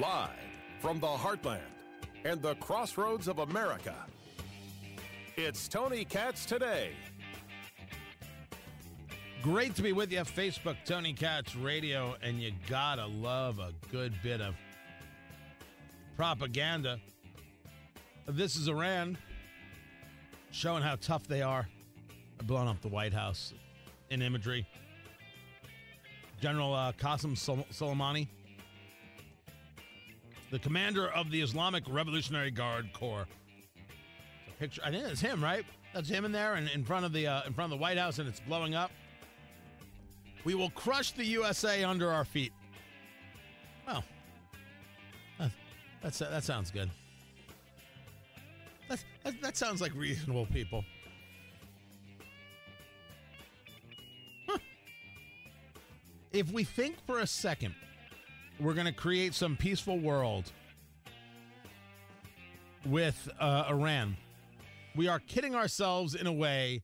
Live from the heartland and the crossroads of America. It's Tony Katz today. Great to be with you. Facebook, Tony Katz Radio, and you gotta love a good bit of propaganda. This is Iran showing how tough they are, blowing up the White House in imagery. General uh, Qasem Sol- Soleimani, the commander of the Islamic Revolutionary Guard Corps. It's a picture. I think it's him, right? That's him in there, and in front of the uh, in front of the White House, and it's blowing up. We will crush the USA under our feet. Well, that, that's, that sounds good. That, that, that sounds like reasonable people. If we think for a second we're going to create some peaceful world with uh, Iran, we are kidding ourselves in a way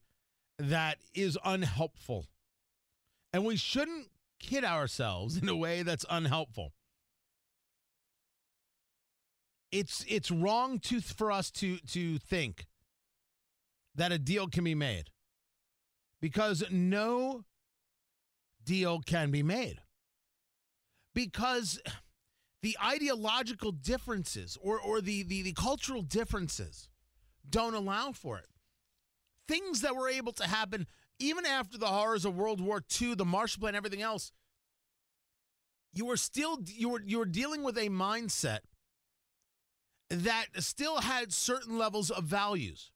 that is unhelpful. And we shouldn't kid ourselves in a way that's unhelpful. It's it's wrong to for us to to think that a deal can be made. Because no deal can be made. Because the ideological differences or, or the, the, the cultural differences don't allow for it. Things that were able to happen even after the horrors of World War II, the Marshall Plan, everything else, you were still you were you were dealing with a mindset that still had certain levels of values.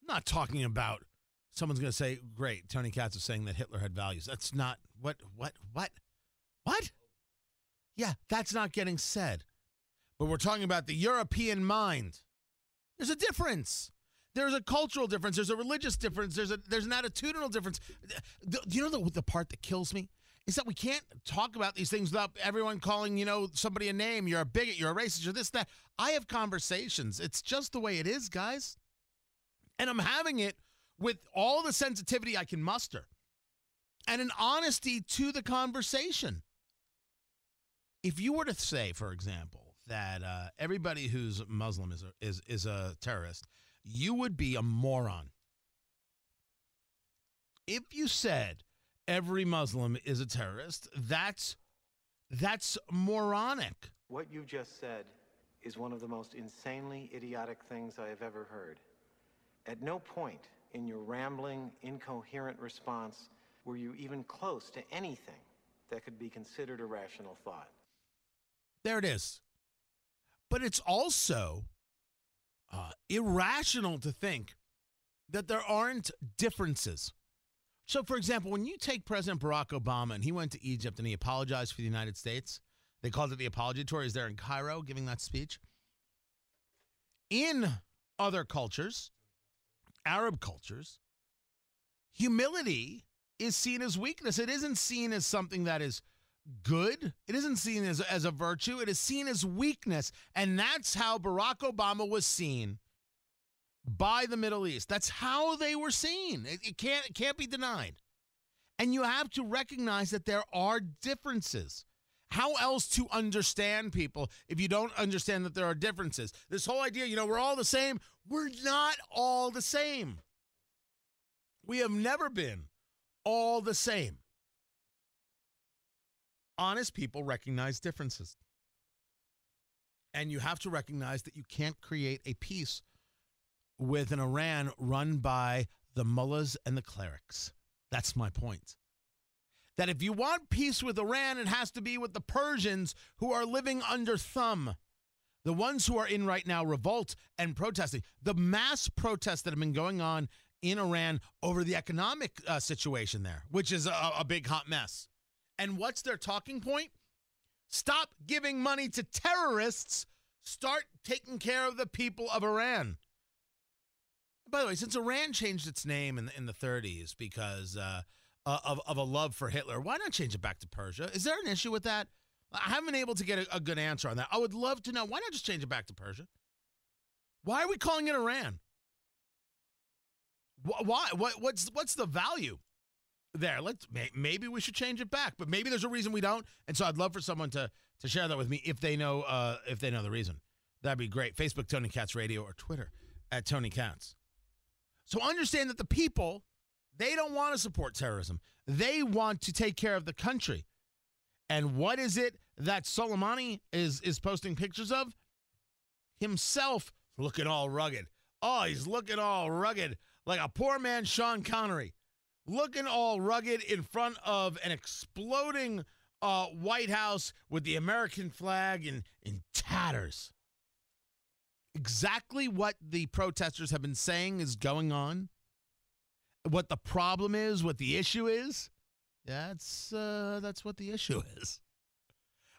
I'm not talking about someone's going to say, "Great, Tony Katz is saying that Hitler had values." That's not what what what what. Yeah, that's not getting said. But we're talking about the European mind. There's a difference. There's a cultural difference. There's a religious difference. There's a there's an attitudinal difference. Do you know the the part that kills me is that we can't talk about these things without everyone calling you know somebody a name. You're a bigot. You're a racist. You're this that. I have conversations. It's just the way it is, guys, and I'm having it with all the sensitivity I can muster and an honesty to the conversation. If you were to say, for example, that uh, everybody who's Muslim is a, is is a terrorist you would be a moron. If you said every Muslim is a terrorist, that's that's moronic. What you just said is one of the most insanely idiotic things I have ever heard. At no point in your rambling, incoherent response were you even close to anything that could be considered a rational thought. There it is. But it's also uh, irrational to think that there aren't differences. So, for example, when you take President Barack Obama and he went to Egypt and he apologized for the United States, they called it the apology tour. He's there in Cairo giving that speech. In other cultures, Arab cultures, humility is seen as weakness. It isn't seen as something that is good. It isn't seen as, as a virtue. It is seen as weakness. And that's how Barack Obama was seen by the Middle East. That's how they were seen. It, it can't, it can't be denied. And you have to recognize that there are differences. How else to understand people if you don't understand that there are differences? This whole idea, you know, we're all the same. We're not all the same. We have never been all the same honest people recognize differences. And you have to recognize that you can't create a peace with an Iran run by the mullahs and the clerics. That's my point. That if you want peace with Iran, it has to be with the Persians who are living under thumb. The ones who are in right now revolt and protesting. The mass protests that have been going on in Iran over the economic uh, situation there, which is a, a big hot mess. And what's their talking point? Stop giving money to terrorists. Start taking care of the people of Iran. By the way, since Iran changed its name in the, in the 30s because uh, uh, of, of a love for Hitler, why not change it back to Persia? Is there an issue with that? I haven't been able to get a, a good answer on that. I would love to know. Why not just change it back to Persia? Why are we calling it Iran? Why? What, what's what's the value? There. Let's may, maybe we should change it back, but maybe there's a reason we don't. And so I'd love for someone to to share that with me if they know uh, if they know the reason. That'd be great. Facebook Tony Katz Radio or Twitter at Tony Katz. So understand that the people they don't want to support terrorism. They want to take care of the country. And what is it that Soleimani is is posting pictures of? Himself looking all rugged. Oh, he's looking all rugged like a poor man Sean Connery looking all rugged in front of an exploding uh, White House with the American flag in, in tatters. Exactly what the protesters have been saying is going on. What the problem is, what the issue is. That's uh, that's what the issue is.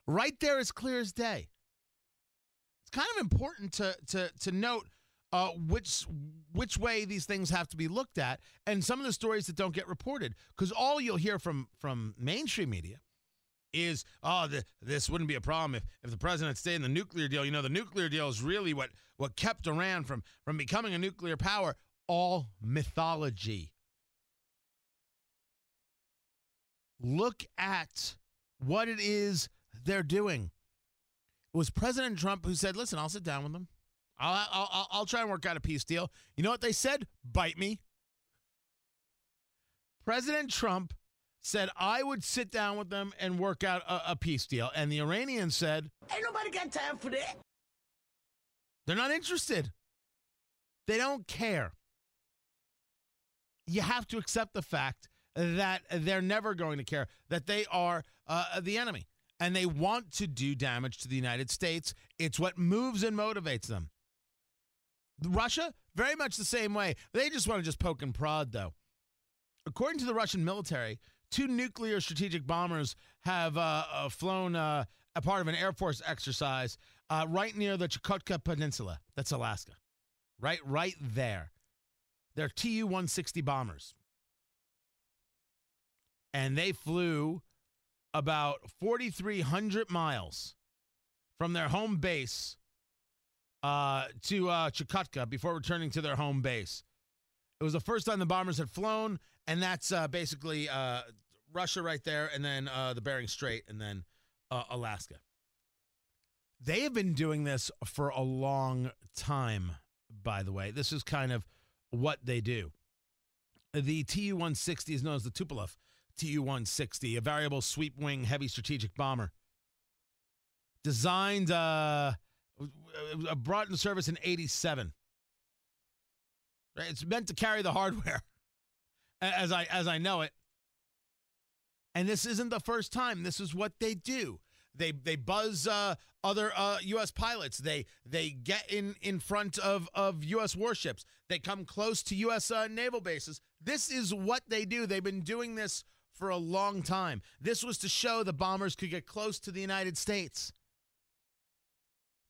Right there, as clear as day. It's kind of important to to to note uh, which which way these things have to be looked at, and some of the stories that don't get reported. Because all you'll hear from from mainstream media is, oh, the, this wouldn't be a problem if, if the president stayed in the nuclear deal. You know, the nuclear deal is really what what kept Iran from from becoming a nuclear power. All mythology. Look at what it is they're doing. It was President Trump who said, "Listen, I'll sit down with them." I'll, I'll, I'll try and work out a peace deal. You know what they said? Bite me. President Trump said I would sit down with them and work out a, a peace deal. And the Iranians said, Ain't nobody got time for that. They're not interested. They don't care. You have to accept the fact that they're never going to care, that they are uh, the enemy and they want to do damage to the United States. It's what moves and motivates them. Russia, very much the same way. They just want to just poke and prod, though. According to the Russian military, two nuclear strategic bombers have uh, uh, flown uh, a part of an Air Force exercise uh, right near the Chukotka Peninsula. That's Alaska. Right, right there. They're Tu 160 bombers. And they flew about 4,300 miles from their home base uh, to uh, Chukotka before returning to their home base. It was the first time the bombers had flown, and that's uh, basically uh, Russia right there, and then uh, the Bering Strait, and then uh, Alaska. They have been doing this for a long time, by the way. This is kind of what they do. The Tu 160 is known as the Tupolev Tu 160, a variable sweep wing heavy strategic bomber. Designed uh, uh, brought into service in 87. It's meant to carry the hardware as I as I know it. And this isn't the first time. This is what they do. They they buzz uh, other uh, U.S. pilots. They they get in in front of of U.S. warships. They come close to U.S. Uh, naval bases. This is what they do. They've been doing this for a long time. This was to show the bombers could get close to the United States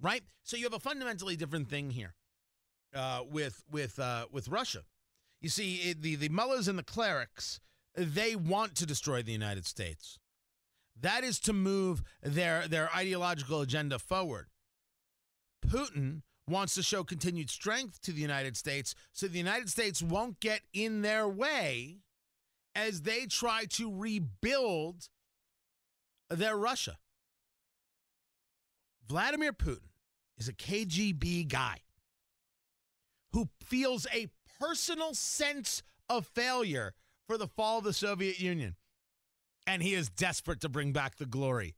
right? So you have a fundamentally different thing here uh, with with uh, with Russia. You see, it, the the mullahs and the clerics they want to destroy the United States. That is to move their their ideological agenda forward. Putin wants to show continued strength to the United States so the United States won't get in their way as they try to rebuild their Russia. Vladimir Putin is a KGB guy who feels a personal sense of failure for the fall of the Soviet Union. And he is desperate to bring back the glory.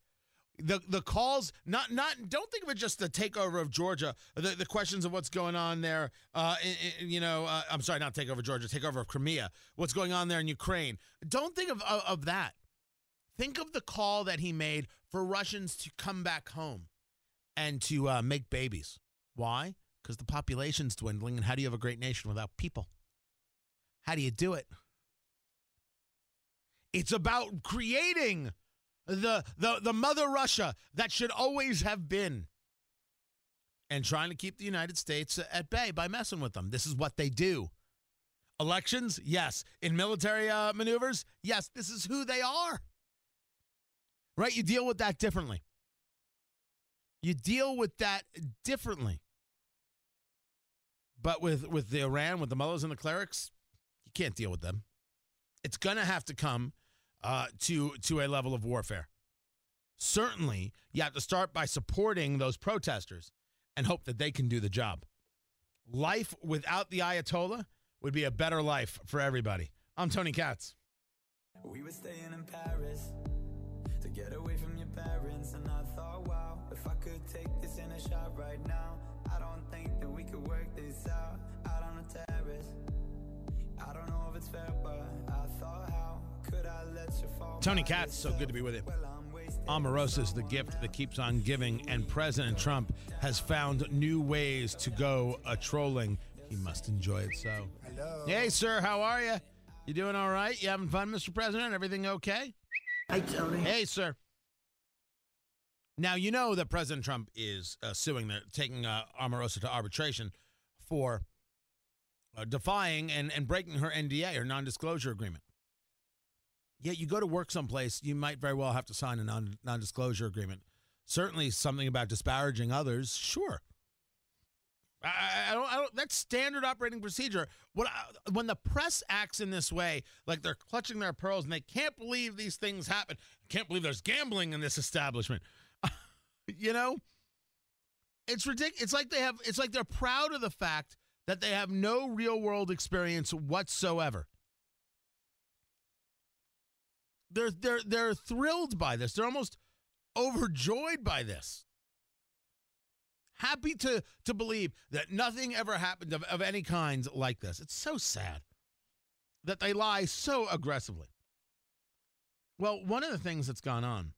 The the calls not not don't think of it just the takeover of Georgia. The, the questions of what's going on there. Uh, in, in, you know, uh, I'm sorry, not takeover of Georgia, takeover of Crimea. What's going on there in Ukraine? Don't think of, of of that. Think of the call that he made for Russians to come back home and to uh, make babies. Why? Because the population's dwindling, and how do you have a great nation without people? How do you do it? It's about creating the, the, the mother Russia that should always have been and trying to keep the United States at bay by messing with them. This is what they do. Elections, yes. In military uh, maneuvers, yes. This is who they are. Right? You deal with that differently. You deal with that differently. But with with the Iran, with the mullahs and the clerics, you can't deal with them. it's to have to come uh, to to a level of warfare. Certainly, you have to start by supporting those protesters and hope that they can do the job. Life without the Ayatollah would be a better life for everybody. I'm Tony Katz. We were staying in Paris to get away from your parents, and I if I could take this in a shot right now, I don't think that we could work this out out on the terrace. I don't know if it's fair, but I thought, how could I let you fall? Tony by Katz, so good to be with you. yourself? Well, I'm. Omarosa is the gift that keeps on giving, and President Trump has found new ways to go a trolling. He must enjoy it so. Hello. Hey, sir, how are you? You doing all right? You having fun, Mr. President? Everything okay? Hi, Tony. Hey, sir. Now you know that President Trump is uh, suing, the, taking uh, to arbitration for uh, defying and, and breaking her NDA, her non-disclosure agreement. Yet you go to work someplace, you might very well have to sign a non non-disclosure agreement. Certainly, something about disparaging others, sure. I, I- don't, I don't. That's standard operating procedure. I, when the press acts in this way, like they're clutching their pearls and they can't believe these things happen. Can't believe there's gambling in this establishment. You know, it's ridiculous. It's like they have. It's like they're proud of the fact that they have no real world experience whatsoever. They're they're they're thrilled by this. They're almost overjoyed by this. Happy to to believe that nothing ever happened of, of any kind like this. It's so sad that they lie so aggressively. Well, one of the things that's gone on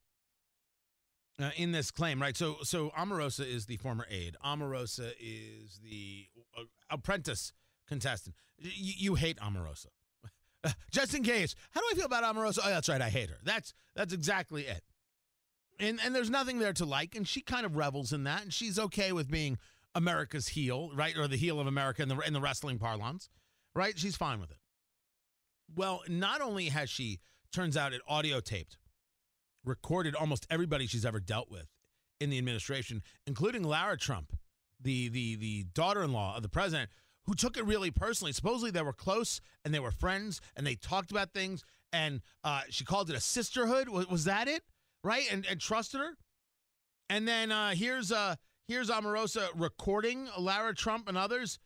uh, in this claim, right? So, so Omarosa is the former aide. Omarosa is the uh, apprentice contestant. Y- you hate Omarosa. Just in case, how do I feel about Omarosa? Oh, that's right, I hate her. That's that's exactly it. And and there's nothing there to like, and she kind of revels in that, and she's okay with being America's heel, right, or the heel of America in the in the wrestling parlance, right? She's fine with it. Well, not only has she, turns out, it audio taped, recorded almost everybody she's ever dealt with in the administration, including Lara Trump, the the the daughter-in-law of the president, who took it really personally. Supposedly they were close and they were friends and they talked about things, and uh, she called it a sisterhood. Was, was that it? Right? And and trusted her. And then uh, here's uh here's Omarosa recording Lara Trump and others,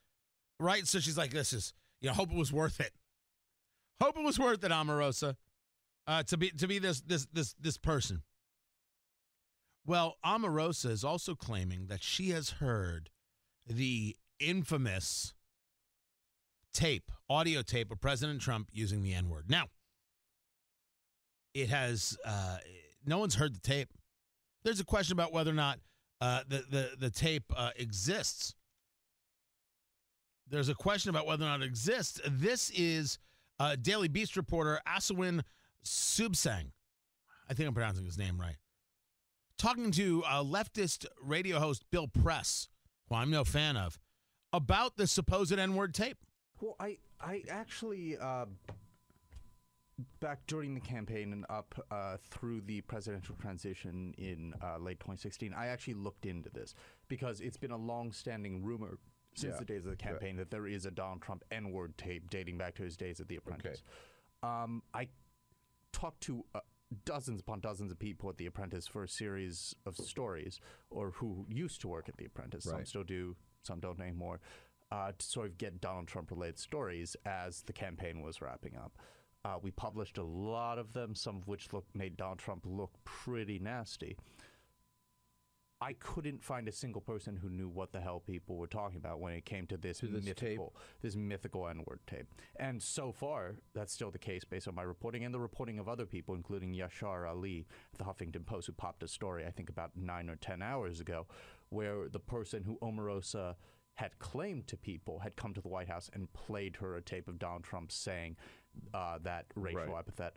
right? So she's like, "This is you know, hope it was worth it. Hope it was worth it, Omarosa, uh, to be to be this this this this person." Well, Omarosa is also claiming that she has heard the infamous tape, audio tape of President Trump using the N word. Now, it has uh, no one's heard the tape. There's a question about whether or not uh, the, the the tape uh, exists. There's a question about whether or not it exists. This is uh, Daily Beast reporter Asawin Suebsaeng. I think I'm pronouncing his name right. Talking to uh, leftist radio host Bill Press, who I'm no fan of, about the supposed N-word tape. Well, I I actually uh, back during the campaign and up uh, through the presidential transition in uh, late 2016, I actually looked into this because it's been a long-standing rumor since Yeah. the days of the campaign that there is a Donald Trump N-word tape dating back to his days at The Apprentice. Um, I talked to uh, dozens upon dozens of people at The Apprentice for a series of stories, or who used to work at The Apprentice. Some still do, some don't anymore. Uh, to sort of get Donald Trump related stories as the campaign was wrapping up. Uh, we published a lot of them, some of which look, made Donald Trump look pretty nasty. I couldn't find a single person who knew what the hell people were talking about when it came to this, To this tape? mythical, this mythical N-word tape. And so far, that's still the case based on my reporting and the reporting of other people, including Yashar Ali at the Huffington Post, who popped a story I think about nine or ten hours ago, where the person who Omarosa had claimed to people had come to the White House and played her a tape of Donald Trump saying uh, that racial Right. epithet.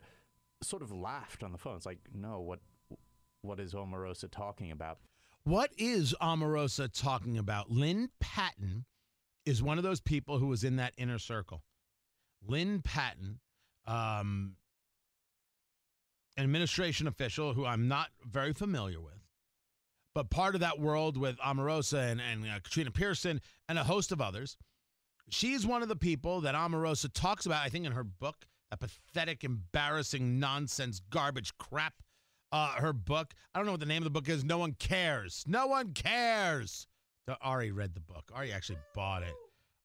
Sort of laughed on the phone. It's like, no, what, what is Omarosa talking about? What is Omarosa talking about? Lynn Patton is one of those people who was in that inner circle. Lynn Patton, um, an administration official who I'm not very familiar with, but part of that world with Omarosa and, and uh, Katrina Pearson and a host of others. She's one of the people that Omarosa talks about, I think, in her book, that pathetic, embarrassing, nonsense, garbage crap. Uh, her book. I don't know what the name of the book is. No one cares. No one cares. Ari read the book. Ari actually bought it.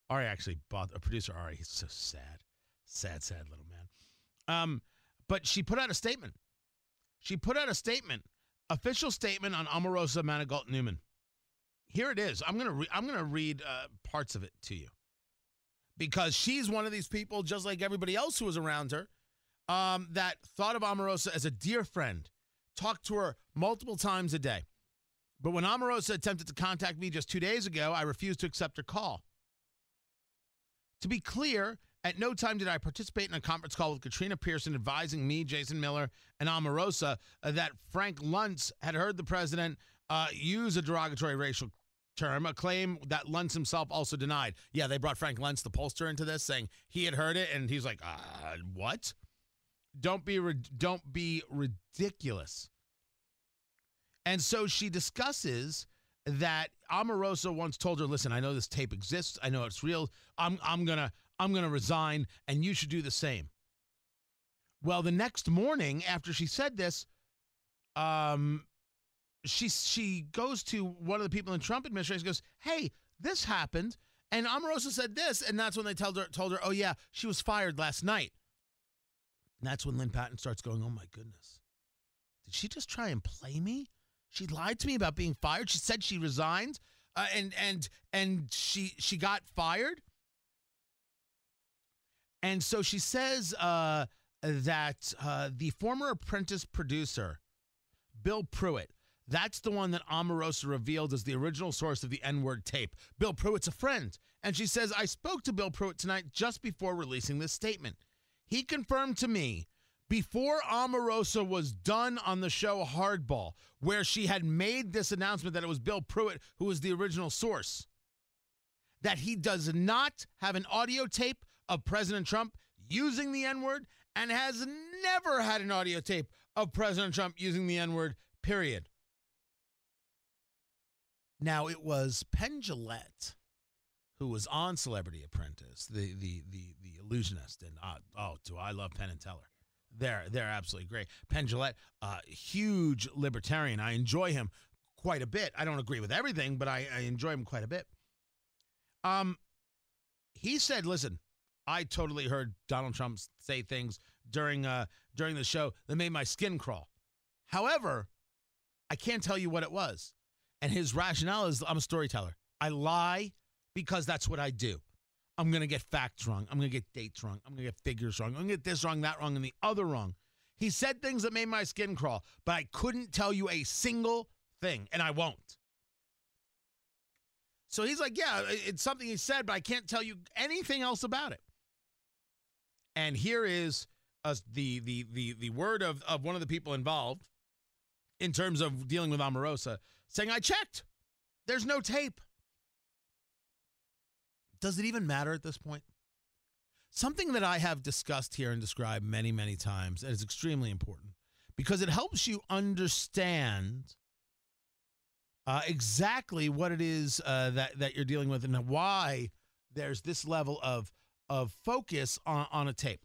Ari actually bought. A producer Ari. He's so sad, sad, sad little man. Um, but she put out a statement. She put out a statement, official statement on Omarosa Manigault Newman. Here it is. I'm gonna re- I'm gonna read uh, parts of it to you because she's one of these people, just like everybody else who was around her, um, that thought of Omarosa as a dear friend, talked to her multiple times a day. But when Omarosa attempted to contact me just two days ago, I refused to accept her call. To be clear, at no time did I participate in a conference call with Katrina Pearson advising me, Jason Miller, and Omarosa uh, that Frank Luntz had heard the president uh, use a derogatory racial term, a claim that Luntz himself also denied. Yeah, they brought Frank Luntz, the pollster, into this, saying he had heard it, and he's like, uh, "What? Don't be don't be ridiculous." And so she discusses that Omarosa once told her, "Listen, I know this tape exists. I know it's real. I'm I'm gonna I'm gonna resign, and you should do the same." Well, the next morning after she said this, um, she she goes to one of the people in the Trump administration. Goes, "Hey, this happened." And Omarosa said this, and that's when they told her, told her, oh, yeah, she was fired last night. And that's when Lynn Patton starts going, oh, my goodness. Did she just try and play me? She lied to me about being fired. She said she resigned, uh, and and and she she got fired. And so she says uh, that uh, the former apprentice producer, Bill Pruitt, that's the one that Omarosa revealed as the original source of the N word tape. Bill Pruitt's a friend. And she says, I spoke to Bill Pruitt tonight just before releasing this statement. He confirmed to me before Omarosa was done on the show Hardball, where she had made this announcement that it was Bill Pruitt who was the original source, that he does not have an audio tape of President Trump using the N word and has never had an audio tape of President Trump using the N word, period. Now it was Penn who was on Celebrity Apprentice, the the the the illusionist, and uh, oh, do I love Penn and Teller? They're they're absolutely great. Penn Jillette, uh, huge libertarian. I enjoy him quite a bit. I don't agree with everything, but I, I enjoy him quite a bit. Um, he said, "Listen, I totally heard Donald Trump say things during uh during the show that made my skin crawl. However, I can't tell you what it was." And his rationale is I'm a storyteller. I lie because that's what I do. I'm going to get facts wrong. I'm going to get dates wrong. I'm going to get figures wrong. I'm going to get this wrong, that wrong, and the other wrong. He said things that made my skin crawl, but I couldn't tell you a single thing, and I won't. So he's like, Yeah, it's something he said, but I can't tell you anything else about it. And here is uh, the, the, the, the word of, of one of the people involved in terms of dealing with Omarosa saying, I checked. There's no tape. Does it even matter at this point? Something that I have discussed here and described many, many times, and is extremely important because it helps you understand uh, exactly what it is uh, that, that you're dealing with and why there's this level of, of focus on, on a tape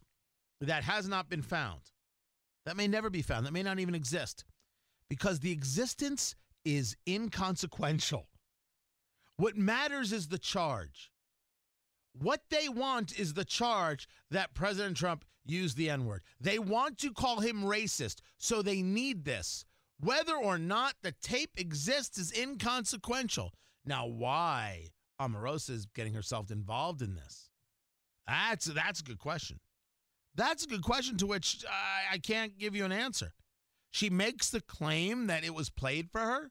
that has not been found, that may never be found, that may not even exist, because the existence is inconsequential. What matters is the charge. What they want is the charge that President Trump used the N word. They want to call him racist, so they need this. Whether or not the tape exists is inconsequential. Now, why Omarosa is getting herself involved in this? That's that's a good question. That's a good question to which I, I can't give you an answer. She makes the claim that it was played for her.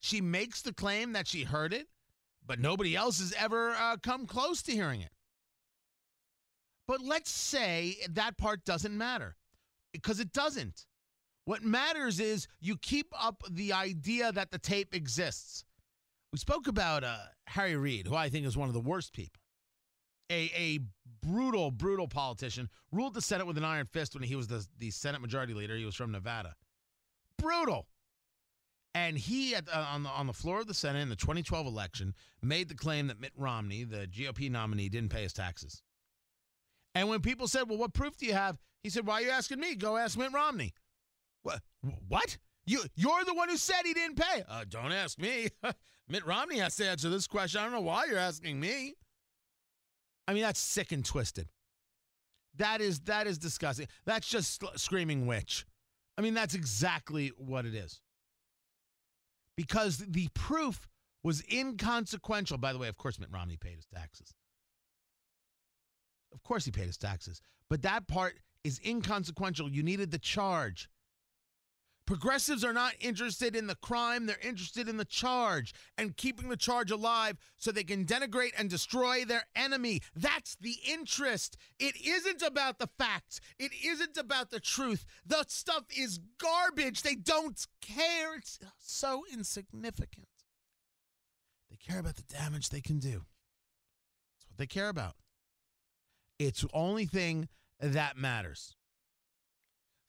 She makes the claim that she heard it, but nobody else has ever uh, come close to hearing it. But let's say that part doesn't matter because it doesn't. What matters is you keep up the idea that the tape exists. We spoke about uh, Harry Reid, who I think is one of the worst people. A, a brutal, brutal politician, ruled the Senate with an iron fist when he was the, the Senate Majority Leader. He was from Nevada. Brutal. And he, at, uh, on, the, on the floor of the Senate in the 2012 election, made the claim that Mitt Romney, the GOP nominee, didn't pay his taxes. And when people said, "Well, what proof do you have?" He said, "Why are you asking me? Go ask Mitt Romney." What? What? You you're the one who said he didn't pay. Uh, don't ask me. Mitt Romney has to answer this question. I don't know why you're asking me. I mean, that's sick and twisted. That is that is disgusting. That's just screaming witch. I mean, that's exactly what it is. Because the proof was inconsequential. By the way, of course, Mitt Romney paid his taxes. Of course, he paid his taxes. But that part is inconsequential. You needed the charge. Progressives are not interested in the crime, they're interested in the charge and keeping the charge alive so they can denigrate and destroy their enemy. That's the interest. It isn't about the facts, it isn't about the truth. The stuff is garbage. They don't care. It's so insignificant. They care about the damage they can do. That's what they care about. It's the only thing that matters.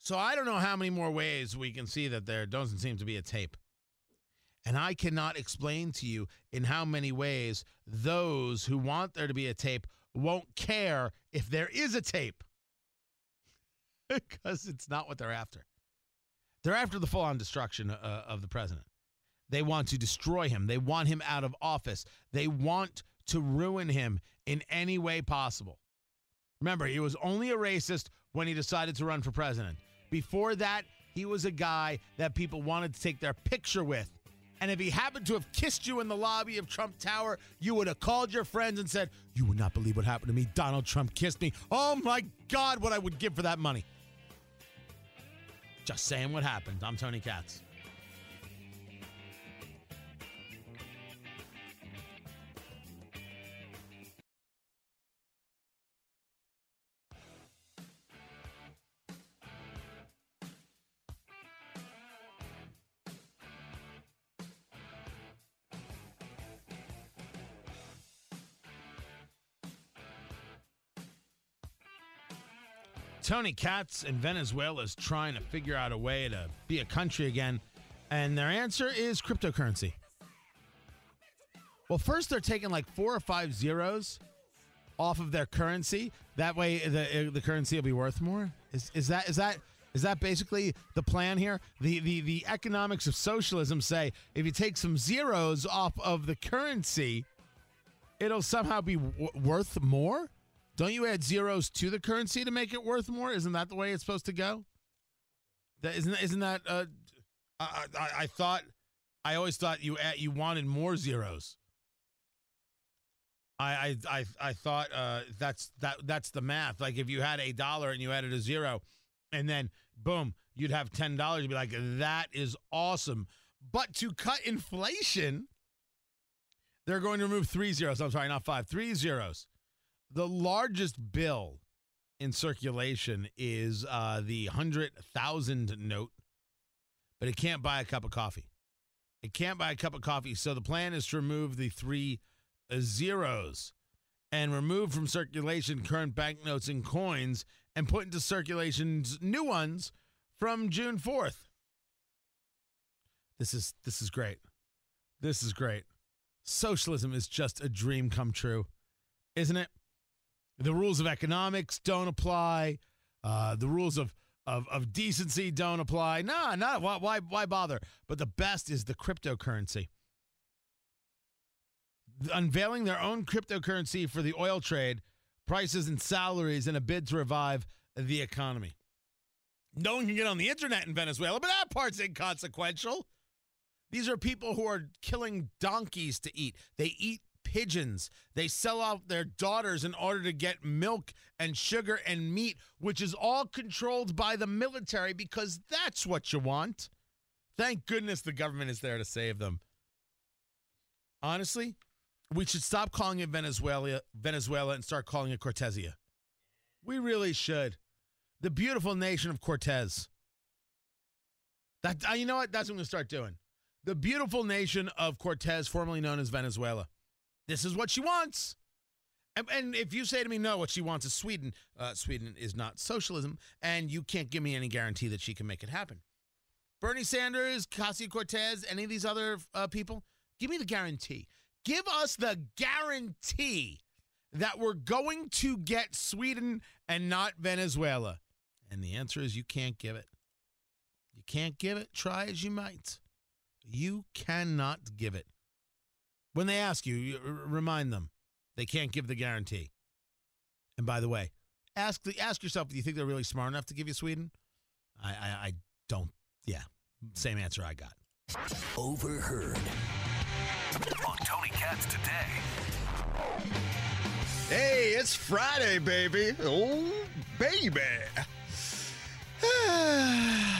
So I don't know how many more ways we can see that there doesn't seem to be a tape. And I cannot explain to you in how many ways those who want there to be a tape won't care if there is a tape. because it's not what they're after. They're after the full on destruction uh, of the president. They want to destroy him. They want him out of office. They want to ruin him in any way possible. Remember, he was only a racist when he decided to run for president. Before that, he was a guy that people wanted to take their picture with. And if he happened to have kissed you in the lobby of Trump Tower, you would have called your friends and said, You would not believe what happened to me. Donald Trump kissed me. Oh my God, what I would give for that money. Just saying what happened. I'm Tony Katz. Tony Katz in Venezuela is trying to figure out a way to be a country again, and their answer is cryptocurrency. Well, first they're taking like four or five zeros off of their currency. That way, the uh, the currency will be worth more. Is is that is that is that basically the plan here? The the the economics of socialism say if you take some zeros off of the currency, it'll somehow be w- worth more. Don't you add zeros to the currency to make it worth more? Isn't that the way it's supposed to go? That isn't isn't that? Uh, I, I, I thought I always thought you add, you wanted more zeros. I I I, I thought uh, that's that that's the math. Like if you had a dollar and you added a zero, and then boom, you'd have ten dollars. You'd be like, that is awesome. But to cut inflation, they're going to remove three zeros. I'm sorry, not five, three zeros. The largest bill in circulation is uh, the 100,000 note, but it can't buy a cup of coffee. It can't buy a cup of coffee. So the plan is to remove the three uh, zeros and remove from circulation current banknotes and coins and put into circulation new ones from June 4th. This is this is great. This is great. Socialism is just a dream come true, isn't it? The rules of economics don't apply. Uh, the rules of, of, of decency don't apply. Nah, not why, why why bother? But the best is the cryptocurrency. Unveiling their own cryptocurrency for the oil trade, prices and salaries in a bid to revive the economy. No one can get on the internet in Venezuela, but that part's inconsequential. These are people who are killing donkeys to eat. They eat pigeons. They sell out their daughters in order to get milk and sugar and meat, which is all controlled by the military because that's what you want. Thank goodness the government is there to save them. Honestly, we should stop calling it Venezuela, Venezuela and start calling it Cortesia. We really should. The beautiful nation of Cortez. That uh, you know what? That's what I'm gonna start doing. The beautiful nation of Cortez, formerly known as Venezuela. This is what she wants. And, and if you say to me, no, what she wants is Sweden, uh, Sweden is not socialism, and you can't give me any guarantee that she can make it happen. Bernie Sanders, Cassie Cortez, any of these other uh, people, give me the guarantee. Give us the guarantee that we're going to get Sweden and not Venezuela? And the answer is you can't give it. You can't give it, try as you might. You cannot give it. When they ask you, you remind them they can't give the guarantee. And by the way, ask the, ask yourself, do you think they're really smart enough to give you Sweden? I, I, I don't. Yeah, same answer I got. Overheard. On Tony Katz today. Hey, it's Friday, baby. Oh, baby.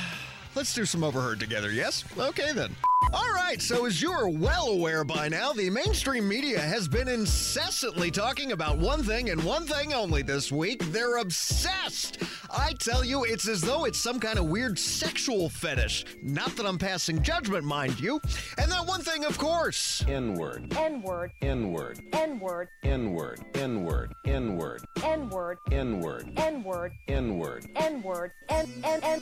Let's do some overheard together, yes? Okay then. All right, so as you're well aware by now, the mainstream media has been incessantly talking about one thing and one thing only this week. They're obsessed. I tell you, it's as though it's some kind of weird sexual fetish. Not that I'm passing judgment, mind you. And that one thing, of course. N-word, N-word, N-word, N-word, N-word, N-word, N-word, N-word, N-word, N-word, N-word, N-word, N N N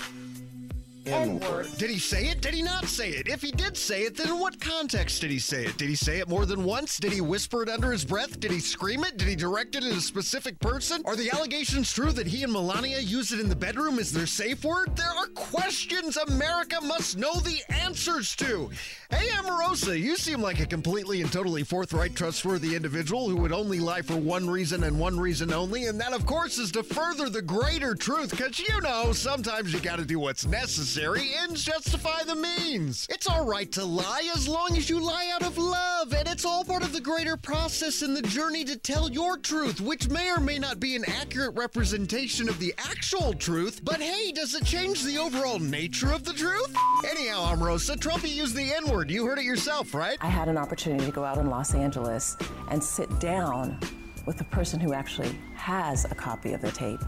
N-word. Did he say it? Did he not say it? If he did say it, then in what context did he say it? Did he say it more than once? Did he whisper it under his breath? Did he scream it? Did he direct it at a specific person? Are the allegations true that he and Melania used it in the bedroom as their safe word? There are questions America must know the answers to. Hey, Amorosa, you seem like a completely and totally forthright, trustworthy individual who would only lie for one reason and one reason only, and that, of course, is to further the greater truth, because you know, sometimes you gotta do what's necessary. Ends justify the means. It's all right to lie as long as you lie out of love, and it's all part of the greater process in the journey to tell your truth, which may or may not be an accurate representation of the actual truth, but hey, does it change the overall nature of the truth? Anyhow, Amorosa, Trumpy used the N word. You heard it yourself, right? I had an opportunity to go out in Los Angeles and sit down with the person who actually has a copy of the tape.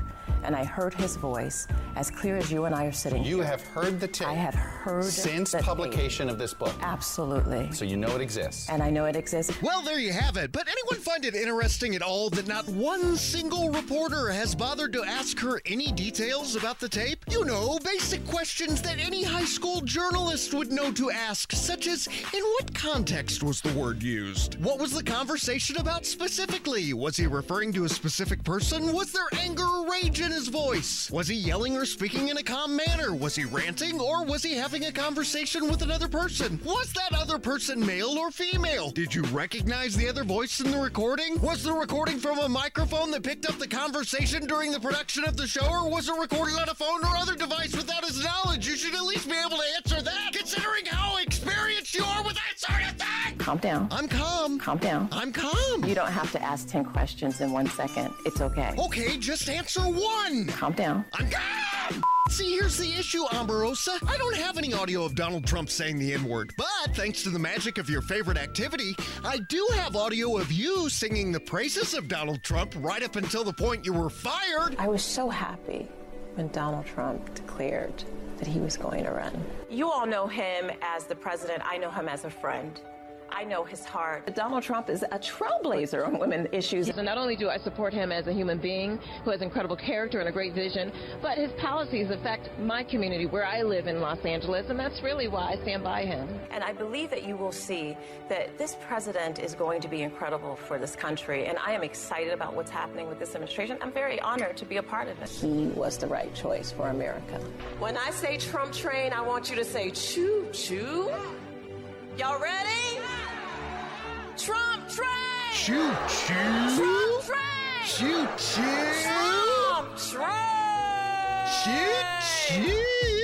And I heard his voice as clear as you and I are sitting You here. have heard the tape I have heard since the tape. publication of this book. Absolutely. So you know it exists. And I know it exists. Well, there you have it. But anyone find it interesting at all that not one single reporter has bothered to ask her any details about the tape? You know, basic questions that any high school journalist would know to ask, such as in what context was the word used? What was the conversation about specifically? Was he referring to a specific person? Was there anger or rage in his voice? Was he yelling or speaking in a calm manner? Was he ranting or was he having a conversation with another person? Was that other person male or female? Did you recognize the other voice in the recording? Was the recording from a microphone that picked up the conversation during the production of the show or was it recorded on a phone or other device without his knowledge? You should at least be able to answer that considering how experienced you are with that sort of thing! Calm down. I'm calm. Calm down. I'm calm. You don't have to ask 10 questions in one second. It's okay. Okay, just answer one. Calm down. I'm calm. See, here's the issue, Amberosa. I don't have any audio of Donald Trump saying the N word, but thanks to the magic of your favorite activity, I do have audio of you singing the praises of Donald Trump right up until the point you were fired. I was so happy when Donald Trump declared that he was going to run. You all know him as the president. I know him as a friend. I know his heart. Donald Trump is a trailblazer on women issues. And not only do I support him as a human being who has incredible character and a great vision, but his policies affect my community where I live in Los Angeles, and that's really why I stand by him. And I believe that you will see that this president is going to be incredible for this country. And I am excited about what's happening with this administration. I'm very honored to be a part of it. He was the right choice for America. When I say Trump train, I want you to say choo choo. Y'all ready? Trump train! Choo choo. Trump train! Choo choo. Trump train! Choo choo.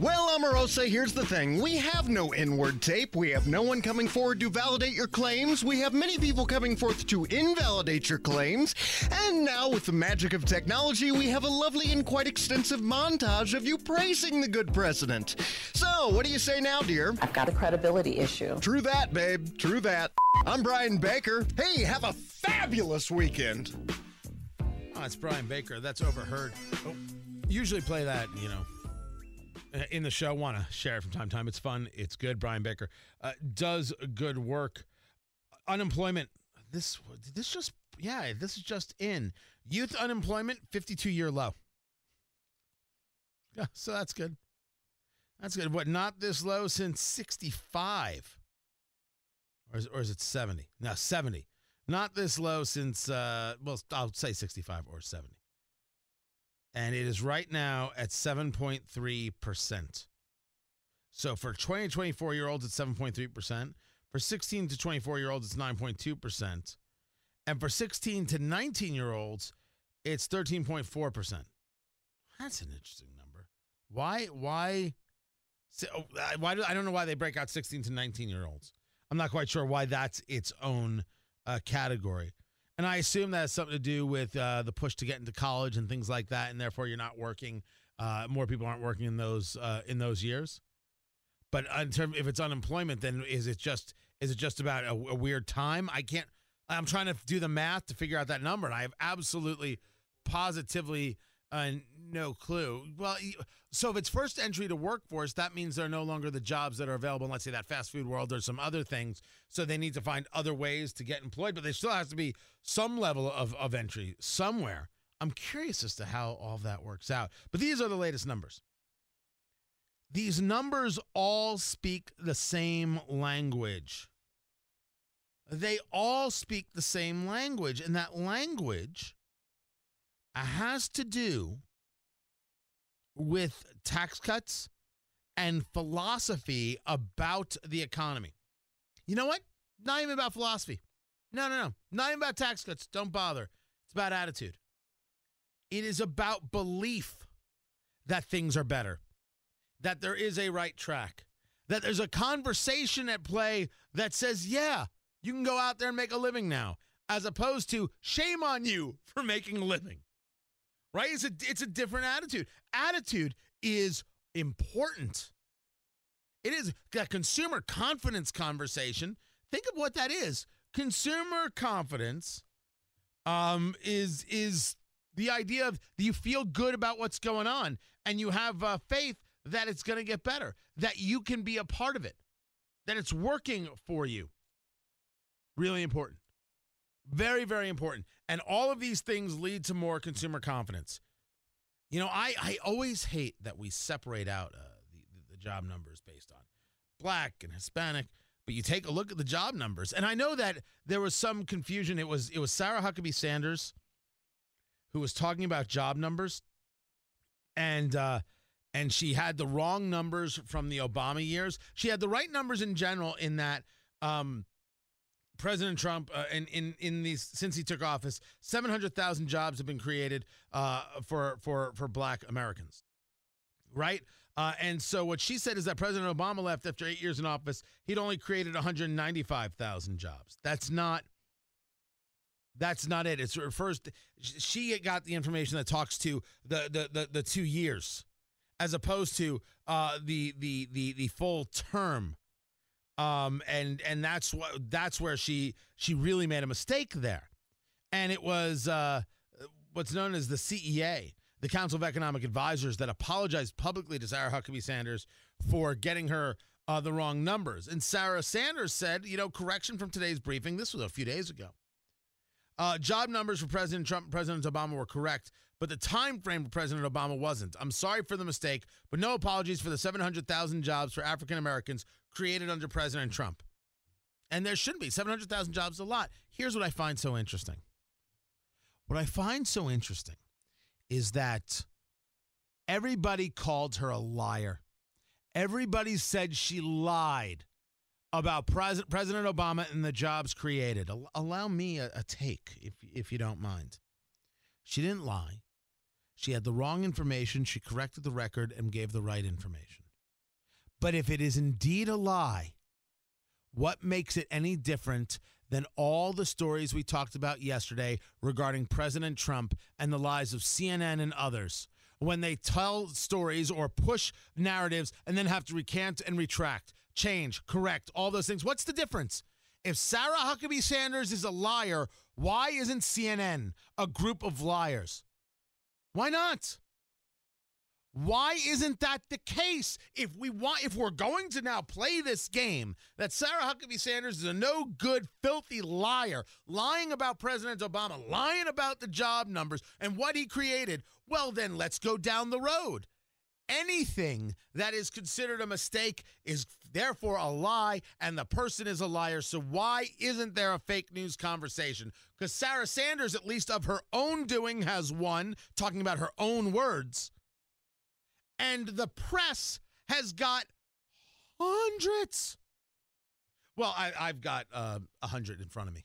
Well, Amorosa, here's the thing. We have no N-word tape. We have no one coming forward to validate your claims. We have many people coming forth to invalidate your claims. And now, with the magic of technology, we have a lovely and quite extensive montage of you praising the good president. So, what do you say now, dear? I've got a credibility issue. True that, babe. True that. I'm Brian Baker. Hey, have a fabulous weekend. Oh, it's Brian Baker. That's overheard. Oh, usually play that, you know, in the show. Want to share it from time to time. It's fun. It's good. Brian Baker uh, does good work. Unemployment. This this just yeah. This is just in youth unemployment. Fifty two year low. Yeah, so that's good. That's good. What? Not this low since sixty five. Or is, or is it seventy? No, seventy. Not this low since, uh, well, I'll say 65 or 70. And it is right now at 7.3%. So for 20 to 24 year olds, it's 7.3%. For 16 to 24 year olds, it's 9.2%. And for 16 to 19 year olds, it's 13.4%. That's an interesting number. Why, why, uh, why do, I don't know why they break out 16 to 19 year olds. I'm not quite sure why that's its own uh, category. And I assume that has something to do with uh, the push to get into college and things like that, and therefore you're not working. Uh, more people aren't working in those uh, in those years. But in terms, if it's unemployment, then is it just is it just about a, a weird time? I can't. I'm trying to do the math to figure out that number, and I have absolutely, positively uh, no clue. Well, so if it's first entry to workforce, that means they're no longer the jobs that are available in, let's say, that fast food world or some other things. So they need to find other ways to get employed, but there still has to be some level of, of entry somewhere. I'm curious as to how all that works out. But these are the latest numbers. These numbers all speak the same language. They all speak the same language, and that language Uh, has to do with tax cuts and philosophy about the economy. You know what? Not even about philosophy. No, no, no. Not even about tax cuts. Don't bother. It's about attitude. It is about belief that things are better, that there is a right track, that there's a conversation at play that says, yeah, you can go out there and make a living now, as opposed to shame on you for making a living. Right? It's a it's a different attitude. Attitude is important. It is that consumer confidence conversation. Think of what that is. Consumer confidence um, is is the idea of you feel good about what's going on and you have uh, faith that it's going to get better, that you can be a part of it, that it's working for you. Really important. Very, very important. And all of these things lead to more consumer confidence. You know, I, I always hate that we separate out uh, the, the job numbers based on black and Hispanic, but you take a look at the job numbers. And I know that there was some confusion. It was it was Sarah Huckabee Sanders who was talking about job numbers. And uh and she had the wrong numbers from the Obama years. She had the right numbers in general in that um President Trump, uh, in in in these since he took office, seven hundred thousand jobs have been created uh, for for for Black Americans, right? Uh, and so what she said is that President Obama left after eight years in office. He'd only created one hundred ninety five thousand jobs. That's not. That's not it. It's refers. To, she got the information that talks to the the the, the two years, as opposed to uh, the the the the full term um and and that's what that's where she she really made a mistake there. And it was uh what's known as the CEA the Council of Economic Advisors that apologized publicly to Sarah Huckabee Sanders for getting her uh, the wrong numbers. And Sarah Sanders said you know correction from today's briefing this was a few days ago uh, job numbers for President Trump and President Obama were correct, but the time frame for President Obama wasn't. I'm sorry for the mistake, but no apologies for the 700,000 jobs for African Americans created under President Trump. And there shouldn't be 700,000 jobs a lot. Here's what I find so interesting. What I find so interesting is that everybody called her a liar. Everybody said she lied about Pres- President Obama and the jobs created. Al- allow me a, a take, if if you don't mind. She didn't lie. She had the wrong information. She corrected the record and gave the right information. But if it is indeed a lie, what makes it any different than all the stories we talked about yesterday regarding President Trump and the lies of CNN and others? When they tell stories or push narratives and then have to recant and retract, change, correct, all those things. What's the difference? If Sarah Huckabee Sanders is a liar, why isn't CNN a group of liars? Why not? Why isn't that the case? If we want if we're going to now play this game that Sarah Huckabee Sanders is a no good filthy liar, lying about President Obama, lying about the job numbers and what he created, well then let's go down the road. anything that is considered a mistake is therefore a lie and the person is a liar. So why isn't there a fake news conversation? Because Sarah Sanders, at least of her own doing, has one, talking about her own words. And the press has got hundreds. Well, I, I've got uh, a hundred in front of me.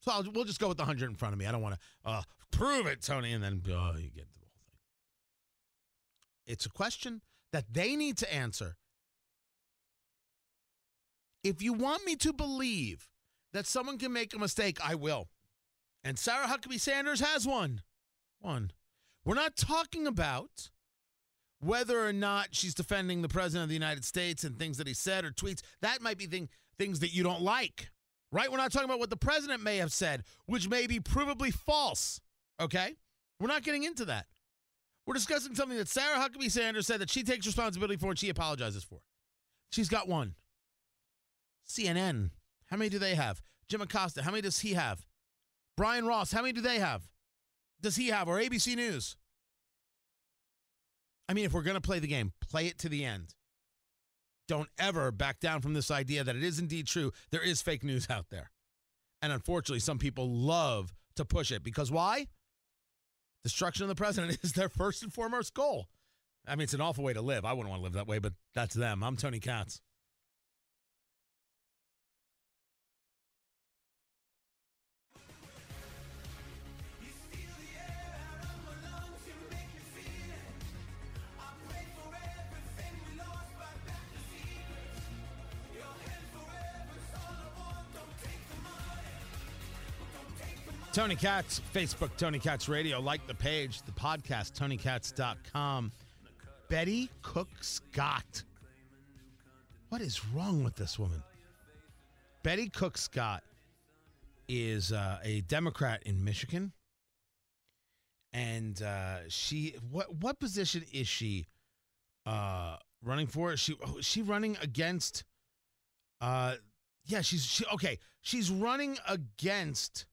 So I'll, we'll just go with the hundred in front of me. I don't want to uh, prove it, Tony, and then oh, you get the whole thing. It's a question that they need to answer. If you want me to believe that someone can make a mistake, I will. And Sarah Huckabee Sanders has one. One. We're not talking about whether or not she's defending the president of the United States and things that he said or tweets. That might be thing, things that you don't like, right? We're not talking about what the president may have said, which may be provably false. Okay? We're not getting into that. We're discussing something that Sarah Huckabee Sanders said that she takes responsibility for and she apologizes for. She's got one. CNN, how many do they have? Jim Acosta, how many does he have? Brian Ross, how many do they have? Does he have? Or ABC News? I mean, if we're going to play the game, play it to the end. Don't ever back down from this idea that it is indeed true. There is fake news out there. And unfortunately, some people love to push it because why? Destruction of the president is their first and foremost goal. I mean, it's an awful way to live. I wouldn't want to live that way, but that's them. I'm Tony Katz. Tony Katz, Facebook, Tony Katz Radio. Like the page, the podcast, TonyKatz.com. Bettie Cook Scott. What is wrong with this woman? Bettie Cook Scott is uh, a Democrat in Michigan. And uh, she, what what position is she uh, running for? Is she oh, is she running against? Uh, yeah, she's she okay. She's running against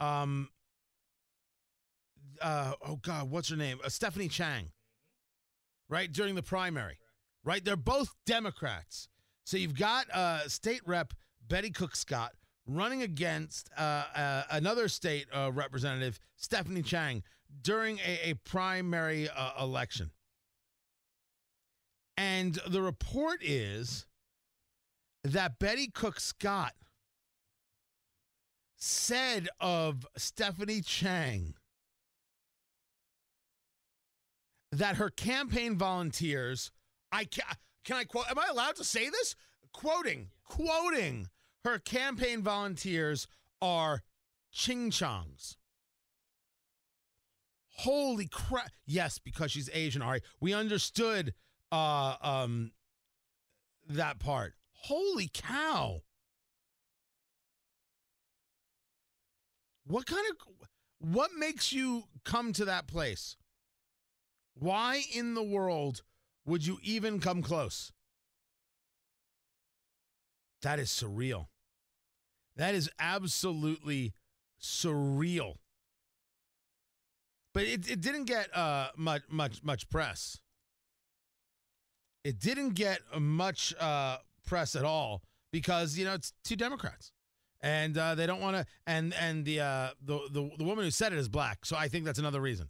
um uh oh god what's her name? Uh, stephanie chang. Right during the primary. Right? They're both democrats. So you've got uh state rep bettie cook scott running against uh, uh another state uh, representative stephanie chang during a, a primary election. And the report is that bettie cook scott said of Stephanie Chang that her campaign volunteers, I can, can I quote, am I allowed to say this? Quoting, quoting, her campaign volunteers are ching chongs. Holy crap. Yes, because she's Asian. All right. We understood uh, um, that part. Holy cow. What kind of what makes you come to that place? Why in the world would you even come close? That is surreal. That is absolutely surreal. But it, it didn't get uh, much much much press. It didn't get much uh, press at all because you know it's two Democrats and uh, they don't want to. And and the, uh, the the the woman who said it is black, so I think that's another reason.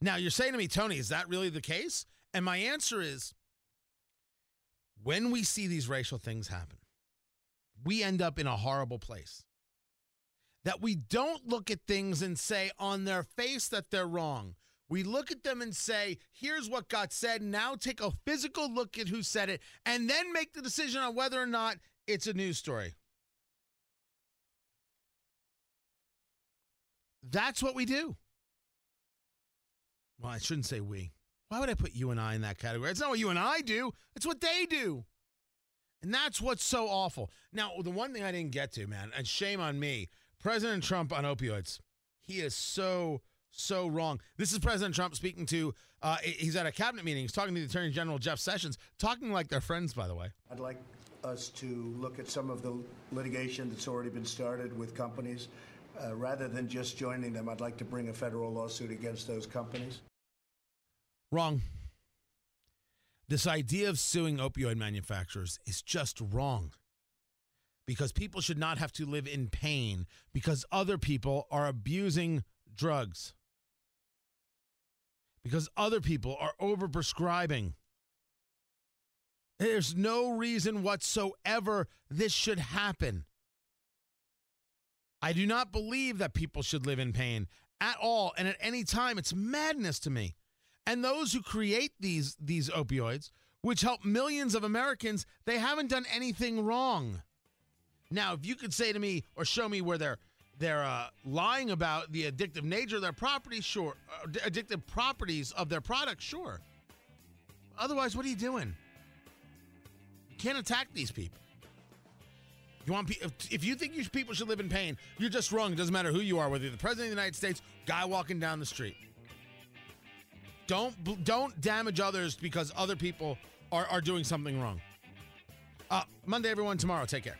Now you're saying to me, Tony, is that really the case? And my answer is, when we see these racial things happen, we end up in a horrible place. That we don't look at things and say on their face that they're wrong. We look at them and say, here's what got said. Now take a physical look at who said it and then make the decision on whether or not it's a news story. That's what we do. Well, I shouldn't say we. Why would I put you and I in that category? It's not what you and I do, it's what they do. And that's what's so awful. Now, the one thing I didn't get to, man, and shame on me President Trump on opioids. He is so, so wrong. This is President Trump speaking to, uh, he's at a cabinet meeting. He's talking to the Attorney General Jeff Sessions, talking like they're friends, by the way. I'd like us to look at some of the litigation that's already been started with companies uh, rather than just joining them, I'd like to bring a federal lawsuit against those companies. Wrong. This idea of suing opioid manufacturers is just wrong because people should not have to live in pain because other people are abusing drugs, because other people are overprescribing. There's no reason whatsoever this should happen. I do not believe that people should live in pain at all and at any time. It's madness to me. And those who create these these opioids, which help millions of Americans, they haven't done anything wrong. Now, if you could say to me or show me where they're they're uh, lying about the addictive nature of their properties, sure, uh, addictive properties of their products, sure. Otherwise, what are you doing? You can't attack these people. You want if you think you people should live in pain, you're just wrong. It doesn't matter who you are, whether you're the president of the United States, guy walking down the street. Don't don't damage others because other people are, are doing something wrong. Uh, Monday, everyone. Tomorrow. Take care.